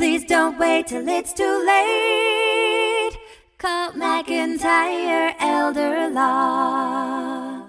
Please don't wait till it's too late. Call McIntyre Elder Law.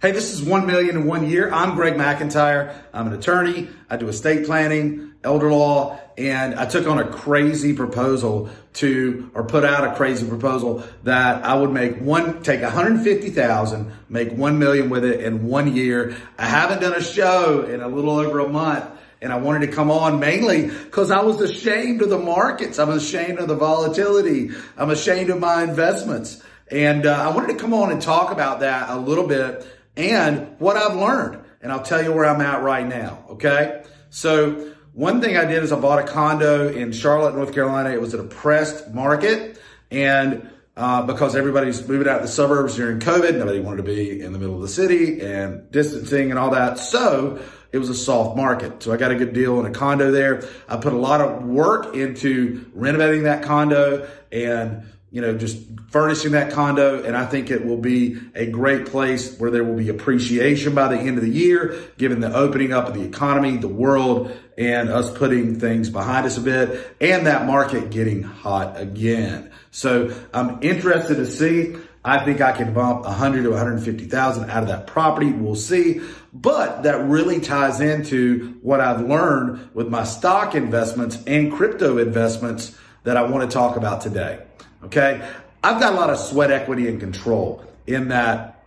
Hey, this is 1 million in one year. I'm Greg McIntyre. I'm an attorney. I do estate planning, elder law, and I took on a crazy proposal to, or put out a crazy proposal that I would make one, take 150,000, make 1 million with it in one year. I haven't done a show in a little over a month. And I wanted to come on mainly because I was ashamed of the markets. I'm ashamed of the volatility. I'm ashamed of my investments. And uh, I wanted to come on and talk about that a little bit and what I've learned. And I'll tell you where I'm at right now. Okay. So one thing I did is I bought a condo in Charlotte, North Carolina. It was a depressed market. And uh, because everybody's moving out of the suburbs during COVID, nobody wanted to be in the middle of the city and distancing and all that. So it was a soft market. So I got a good deal on a condo there. I put a lot of work into renovating that condo and you know, just furnishing that condo. And I think it will be a great place where there will be appreciation by the end of the year, given the opening up of the economy, the world, and us putting things behind us a bit and that market getting hot again. So I'm interested to see. I think I can bump 100 to 150,000 out of that property. We'll see. But that really ties into what I've learned with my stock investments and crypto investments that I want to talk about today. Okay. I've got a lot of sweat equity and control in that,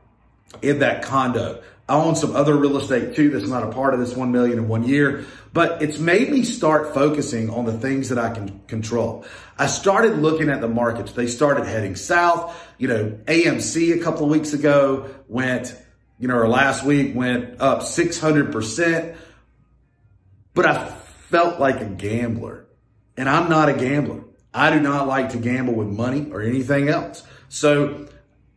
in that condo. I own some other real estate too that's not a part of this 1 million in one year, but it's made me start focusing on the things that I can control. I started looking at the markets. They started heading south. You know, AMC a couple of weeks ago went, you know, or last week went up 600%, but I felt like a gambler and I'm not a gambler. I do not like to gamble with money or anything else. So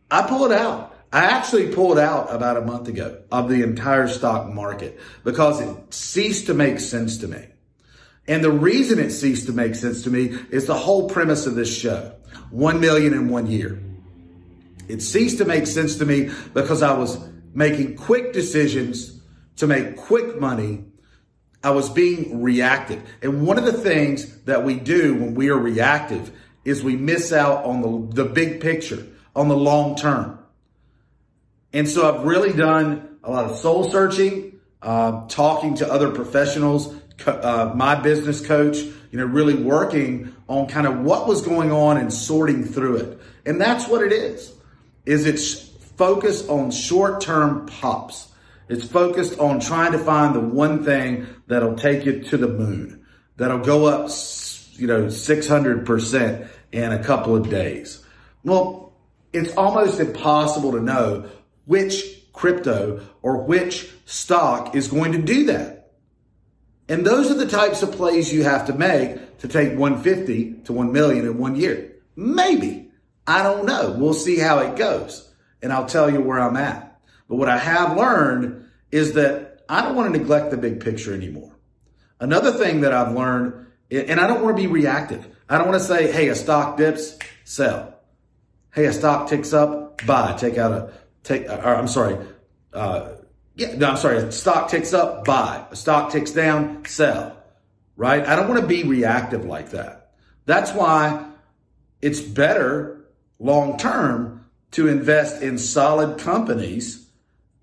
I pull it out. I actually pulled out about a month ago of the entire stock market because it ceased to make sense to me. And the reason it ceased to make sense to me is the whole premise of this show. One million in one year. It ceased to make sense to me because I was making quick decisions to make quick money I was being reactive. And one of the things that we do when we are reactive is we miss out on the, the big picture, on the long term. And so I've really done a lot of soul searching, uh, talking to other professionals, uh, my business coach, you know, really working on kind of what was going on and sorting through it. And that's what it is, is it's focused on short-term pops. It's focused on trying to find the one thing that'll take you to the moon, that'll go up, you know, 600% in a couple of days. Well, it's almost impossible to know which crypto or which stock is going to do that. And those are the types of plays you have to make to take 150 to 1 million in one year. Maybe. I don't know. We'll see how it goes. And I'll tell you where I'm at. But what I have learned is that I don't want to neglect the big picture anymore. Another thing that I've learned, and I don't want to be reactive. I don't want to say, hey, a stock dips, sell. Hey, a stock ticks up, buy. Take out a, take, or I'm sorry, uh, yeah, no, I'm sorry. Stock ticks up, buy. A stock ticks down, sell. Right? I don't want to be reactive like that. That's why it's better long term to invest in solid companies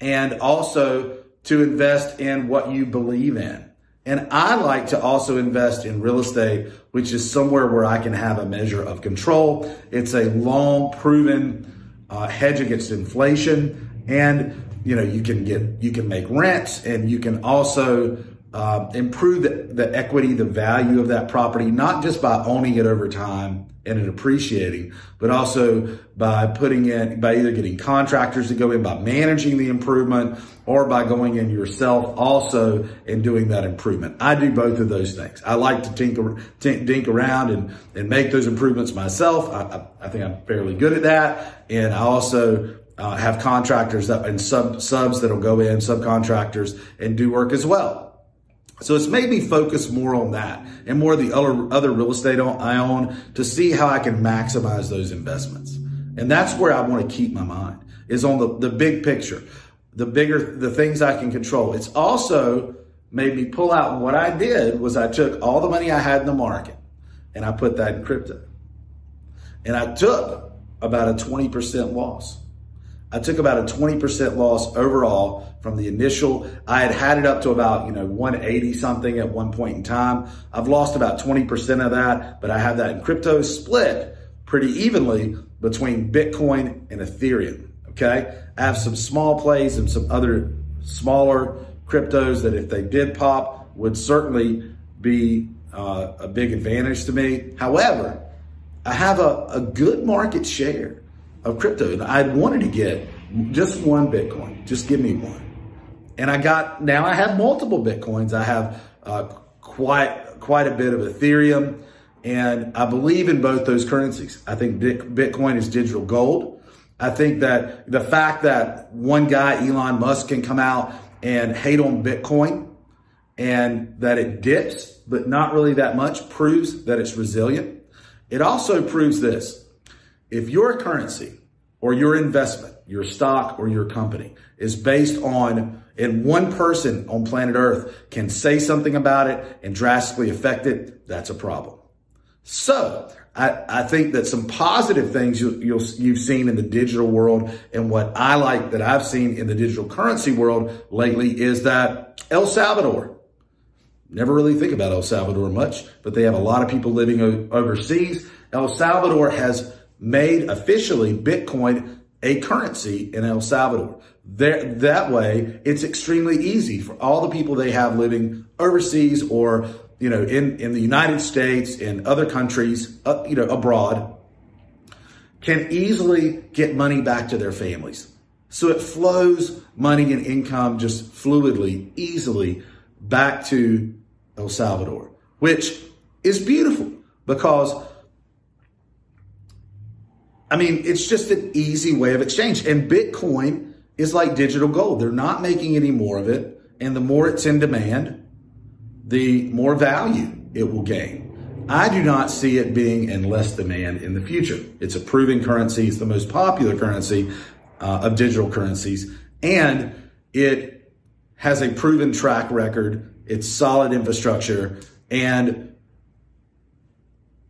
and also to invest in what you believe in. And I like to also invest in real estate, which is somewhere where I can have a measure of control. It's a long proven uh, hedge against inflation. And, you know, you can get, you can make rents and you can also uh, improve the, the equity, the value of that property, not just by owning it over time and it appreciating, but also by putting in, by either getting contractors to go in, by managing the improvement, or by going in yourself also and doing that improvement. I do both of those things. I like to tinker, tink, dink around and, and make those improvements myself. I, I, I think I'm fairly good at that. And I also uh, have contractors that, and sub, subs that'll go in, subcontractors and do work as well. So it's made me focus more on that and more of the other, other real estate I own to see how I can maximize those investments. And that's where I want to keep my mind is on the, the big picture, the bigger, the things I can control. It's also made me pull out. what I did was I took all the money I had in the market and I put that in crypto. And I took about a 20% loss. I took about a 20% loss overall from the initial. I had had it up to about, you know, 180 something at one point in time. I've lost about 20% of that, but I have that in crypto split pretty evenly between Bitcoin and Ethereum. Okay. I have some small plays and some other smaller cryptos that if they did pop would certainly be uh, a big advantage to me. However, I have a, a good market share of crypto and I wanted to get just one Bitcoin. Just give me one. And I got, now I have multiple Bitcoins. I have uh, quite, quite a bit of Ethereum and I believe in both those currencies. I think Bitcoin is digital gold. I think that the fact that one guy, Elon Musk, can come out and hate on Bitcoin and that it dips, but not really that much, proves that it's resilient. It also proves this. If your currency or your investment, your stock or your company is based on, and one person on planet Earth can say something about it and drastically affect it, that's a problem. So I, I think that some positive things you, you've seen in the digital world and what I like that I've seen in the digital currency world lately is that El Salvador, never really think about El Salvador much, but they have a lot of people living overseas. El Salvador has made officially Bitcoin a currency in El Salvador. There, that way, it's extremely easy for all the people they have living overseas or you know, in, in the United States, in other countries, uh, you know, abroad, can easily get money back to their families. So it flows money and income just fluidly, easily back to El Salvador, which is beautiful because I mean, it's just an easy way of exchange. And Bitcoin is like digital gold. They're not making any more of it. And the more it's in demand, the more value it will gain. I do not see it being in less demand in the future. It's a proven currency. It's the most popular currency uh, of digital currencies. And it has a proven track record. It's solid infrastructure. And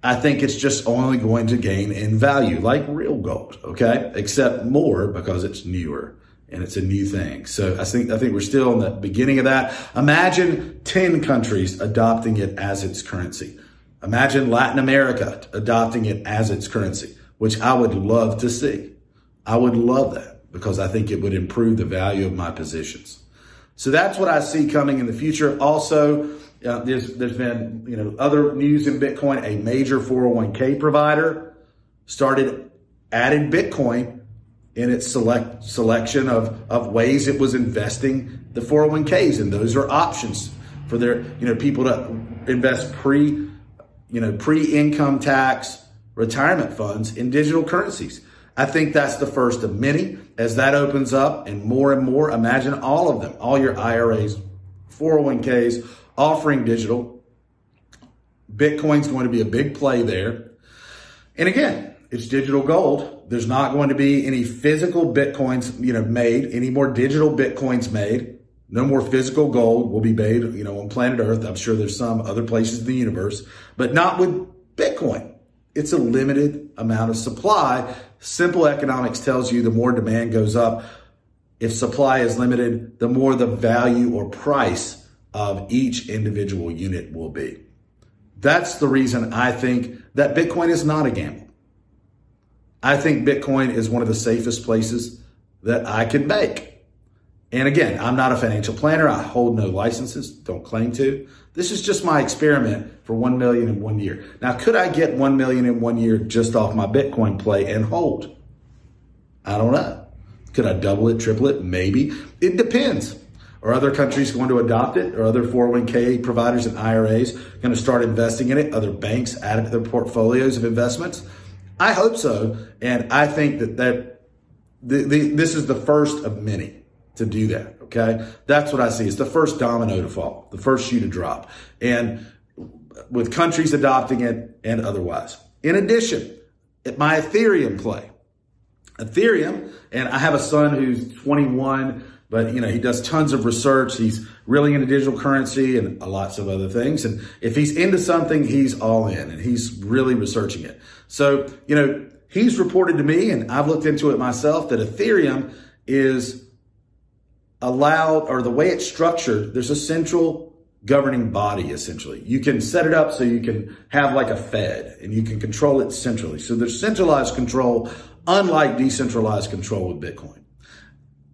I think it's just only going to gain in value like real gold. Okay. Except more because it's newer and it's a new thing. So I think I think we're still in the beginning of that. Imagine 10 countries adopting it as its currency. Imagine Latin America adopting it as its currency, which I would love to see. I would love that because I think it would improve the value of my positions. So that's what I see coming in the future. Also, uh, there's there's been you know other news in Bitcoin. A major 401k provider started added Bitcoin in its select selection of, of ways it was investing the 401ks. And those are options for their, you know, people to invest pre, you know, pre-income tax retirement funds in digital currencies. I think that's the first of many. As that opens up and more and more, imagine all of them, all your IRAs, 401ks offering digital. Bitcoin's going to be a big play there. And again, it's digital gold. There's not going to be any physical bitcoins, you know, made, any more digital bitcoins made. No more physical gold will be made, you know, on planet Earth. I'm sure there's some other places in the universe, but not with Bitcoin. It's a limited amount of supply. Simple economics tells you the more demand goes up, if supply is limited, the more the value or price of each individual unit will be. That's the reason I think that Bitcoin is not a gamble. I think Bitcoin is one of the safest places that I can make. And again, I'm not a financial planner. I hold no licenses, don't claim to. This is just my experiment for 1 million in one year. Now, could I get 1 million in one year just off my Bitcoin play and hold? I don't know. Could I double it, triple it? Maybe. It depends. Are other countries going to adopt it? Are other 401k providers and IRAs going to start investing in it? Other banks add it to their portfolios of investments? I hope so. And I think that, that the, the, this is the first of many to do that. Okay. That's what I see. It's the first domino to fall, the first shoe to drop. And with countries adopting it and otherwise. In addition, my Ethereum play. Ethereum, and I have a son who's 21 but you know, he does tons of research. He's really into digital currency and lots of other things. And if he's into something, he's all in and he's really researching it. So, you know, he's reported to me and I've looked into it myself that Ethereum is allowed or the way it's structured, there's a central governing body essentially. You can set it up so you can have like a Fed and you can control it centrally. So there's centralized control, unlike decentralized control with Bitcoin.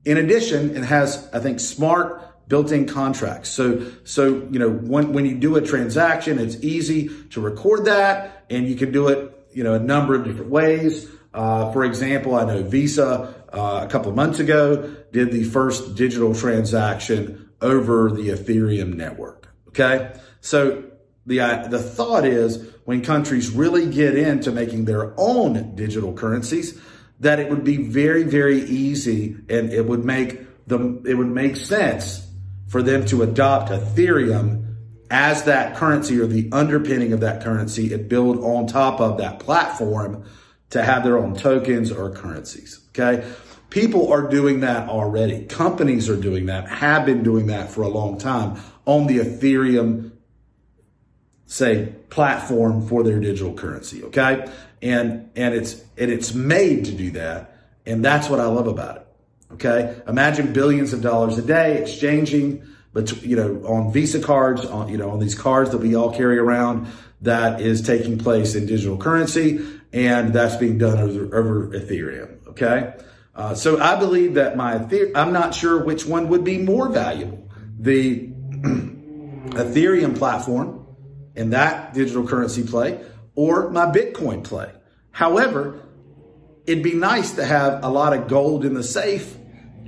In addition, it has, I think, smart built-in contracts. So, so, you know, when, when you do a transaction, it's easy to record that and you can do it, you know, a number of different ways. Uh, for example, I know Visa, uh, a couple of months ago did the first digital transaction over the Ethereum network. Okay. So the, uh, the thought is when countries really get into making their own digital currencies, that it would be very, very easy and it would make them, it would make sense for them to adopt Ethereum as that currency or the underpinning of that currency and build on top of that platform to have their own tokens or currencies. Okay. People are doing that already. Companies are doing that, have been doing that for a long time on the Ethereum, say, platform for their digital currency. Okay. And, and it's, and it's made to do that. And that's what I love about it. Okay. Imagine billions of dollars a day exchanging, but you know, on Visa cards, on, you know, on these cards that we all carry around that is taking place in digital currency and that's being done over, over Ethereum. Okay. Uh, so I believe that my, I'm not sure which one would be more valuable. The Ethereum platform and that digital currency play or my Bitcoin play. However, it'd be nice to have a lot of gold in the safe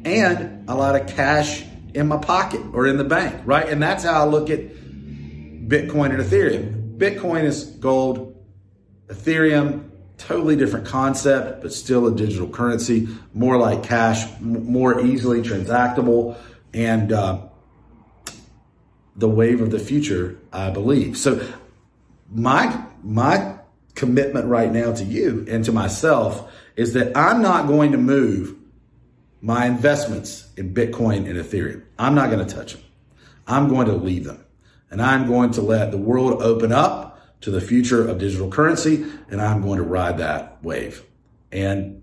and a lot of cash in my pocket or in the bank, right? And that's how I look at Bitcoin and Ethereum. Bitcoin is gold, Ethereum, totally different concept, but still a digital currency, more like cash, more easily transactable. And, uh, the wave of the future, I believe. So my, my commitment right now to you and to myself is that I'm not going to move my investments in Bitcoin and Ethereum. I'm not going to touch them. I'm going to leave them and I'm going to let the world open up to the future of digital currency and I'm going to ride that wave. And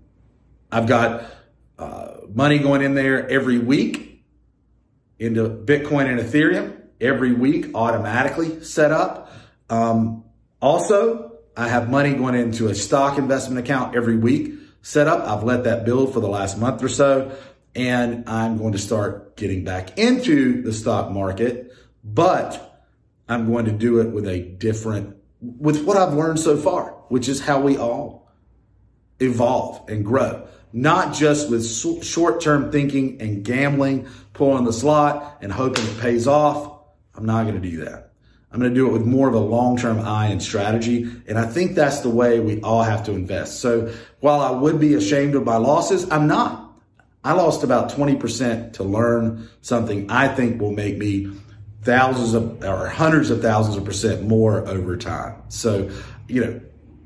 I've got uh, money going in there every week into Bitcoin and Ethereum every week automatically set up. Um, also, I have money going into a stock investment account every week set up. I've let that build for the last month or so, and I'm going to start getting back into the stock market, but I'm going to do it with a different, with what I've learned so far, which is how we all evolve and grow. Not just with short term thinking and gambling, pulling the slot and hoping it pays off I'm not going to do that. I'm going to do it with more of a long-term eye and strategy. And I think that's the way we all have to invest. So while I would be ashamed of my losses, I'm not. I lost about 20% to learn something I think will make me thousands of or hundreds of thousands of percent more over time. So, you know,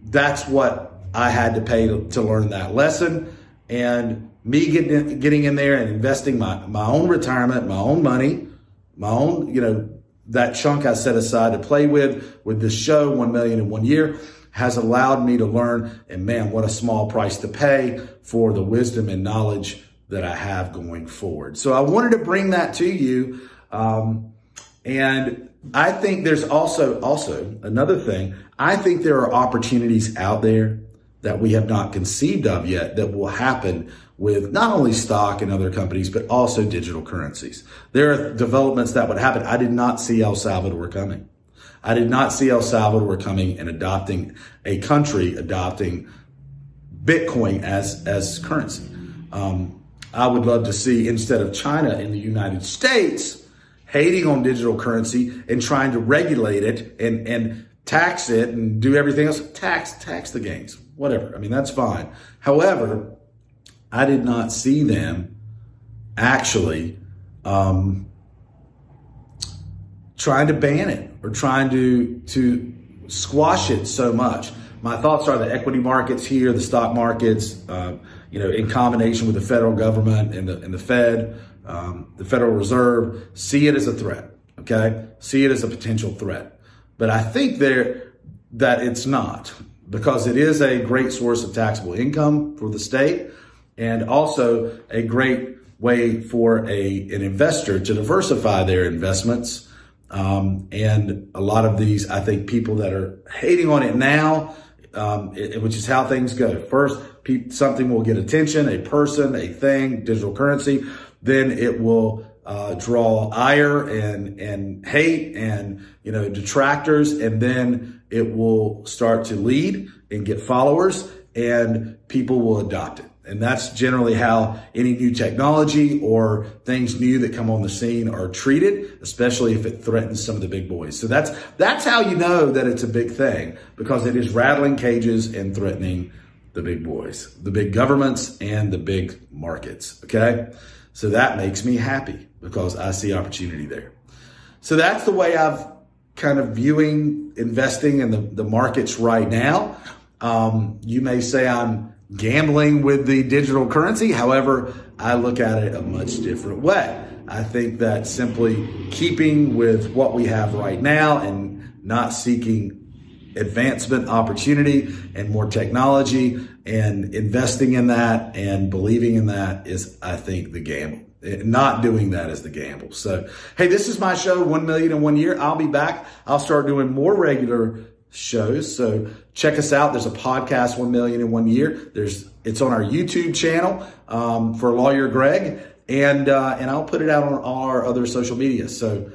that's what I had to pay to, to learn that lesson. And me getting in, getting in there and investing my, my own retirement, my own money, my own, you know, that chunk I set aside to play with with this show, 1 million in one year, has allowed me to learn. And man, what a small price to pay for the wisdom and knowledge that I have going forward. So I wanted to bring that to you. Um, and I think there's also, also another thing. I think there are opportunities out there that we have not conceived of yet that will happen with not only stock and other companies, but also digital currencies. There are developments that would happen. I did not see El Salvador coming. I did not see El Salvador coming and adopting a country adopting Bitcoin as, as currency. Um, I would love to see instead of China in the United States hating on digital currency and trying to regulate it and, and tax it and do everything else. Tax, tax the gains, whatever. I mean, that's fine. However, I did not see them actually um, trying to ban it or trying to to squash it so much. My thoughts are the equity markets here, the stock markets, uh, you know, in combination with the federal government and the and the Fed, um, the Federal Reserve see it as a threat. Okay, see it as a potential threat, but I think there that it's not because it is a great source of taxable income for the state and also a great way for a an investor to diversify their investments. Um, and a lot of these, I think, people that are hating on it now, um, it, which is how things go. First, pe- something will get attention, a person, a thing, digital currency. Then it will uh, draw ire and and hate and you know detractors, and then it will start to lead and get followers, and people will adopt it. And that's generally how any new technology or things new that come on the scene are treated, especially if it threatens some of the big boys. So that's, that's how you know that it's a big thing because it is rattling cages and threatening the big boys, the big governments and the big markets. Okay. So that makes me happy because I see opportunity there. So that's the way I've kind of viewing investing in the, the markets right now. Um, you may say I'm gambling with the digital currency. However, I look at it a much different way. I think that simply keeping with what we have right now and not seeking advancement opportunity and more technology and investing in that and believing in that is, I think, the gamble. Not doing that is the gamble. So, hey, this is my show, 1 million in one year. I'll be back. I'll start doing more regular shows. So check us out. There's a podcast, 1 million in one year. There's, it's on our YouTube channel, um, for lawyer Greg. And, uh, and I'll put it out on all our other social media. So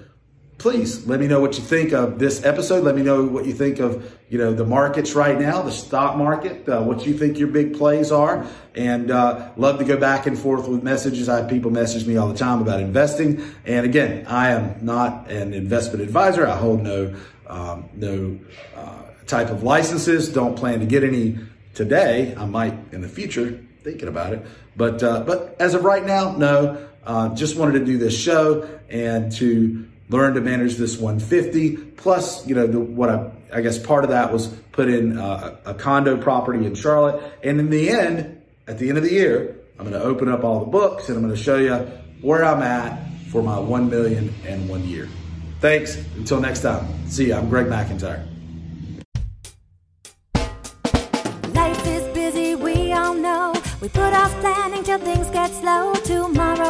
please let me know what you think of this episode. Let me know what you think of, you know, the markets right now, the stock market, uh, what you think your big plays are. And, uh, love to go back and forth with messages. I have people message me all the time about investing. And again, I am not an investment advisor. I hold no, um, no uh, type of licenses. Don't plan to get any today. I might in the future, thinking about it. But uh, but as of right now, no. Uh, just wanted to do this show and to learn to manage this 150. Plus, you know, the, what I I guess part of that was put in uh, a condo property in Charlotte. And in the end, at the end of the year, I'm going to open up all the books and I'm going to show you where I'm at for my 1 million and one year. Thanks. Until next time. See ya. I'm Greg McIntyre. Life is busy, we all know. We put off planning till things get slow.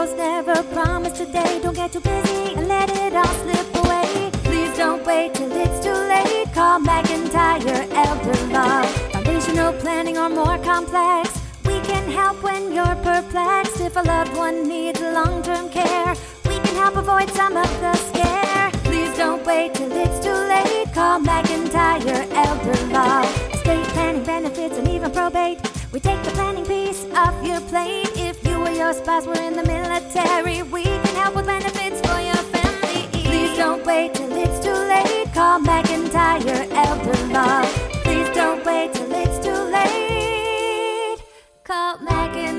Tomorrow's never promised today. Don't get too busy and let it all slip away. Please don't wait till it's too late. Call McIntyre Elder Law. Foundational planning or more complex. We can help when you're perplexed. If a loved one needs long term care, we can help avoid some of the scare. Please don't wait till it's too late. Call McIntyre Elder Law. Estate planning benefits and even probate. We take the planning piece off your plate your spouse, we're in the military. We can help with benefits for your family. Please don't wait till it's too late. Call McIntyre Elder Law. Please don't wait till it's too late. Call McIntyre.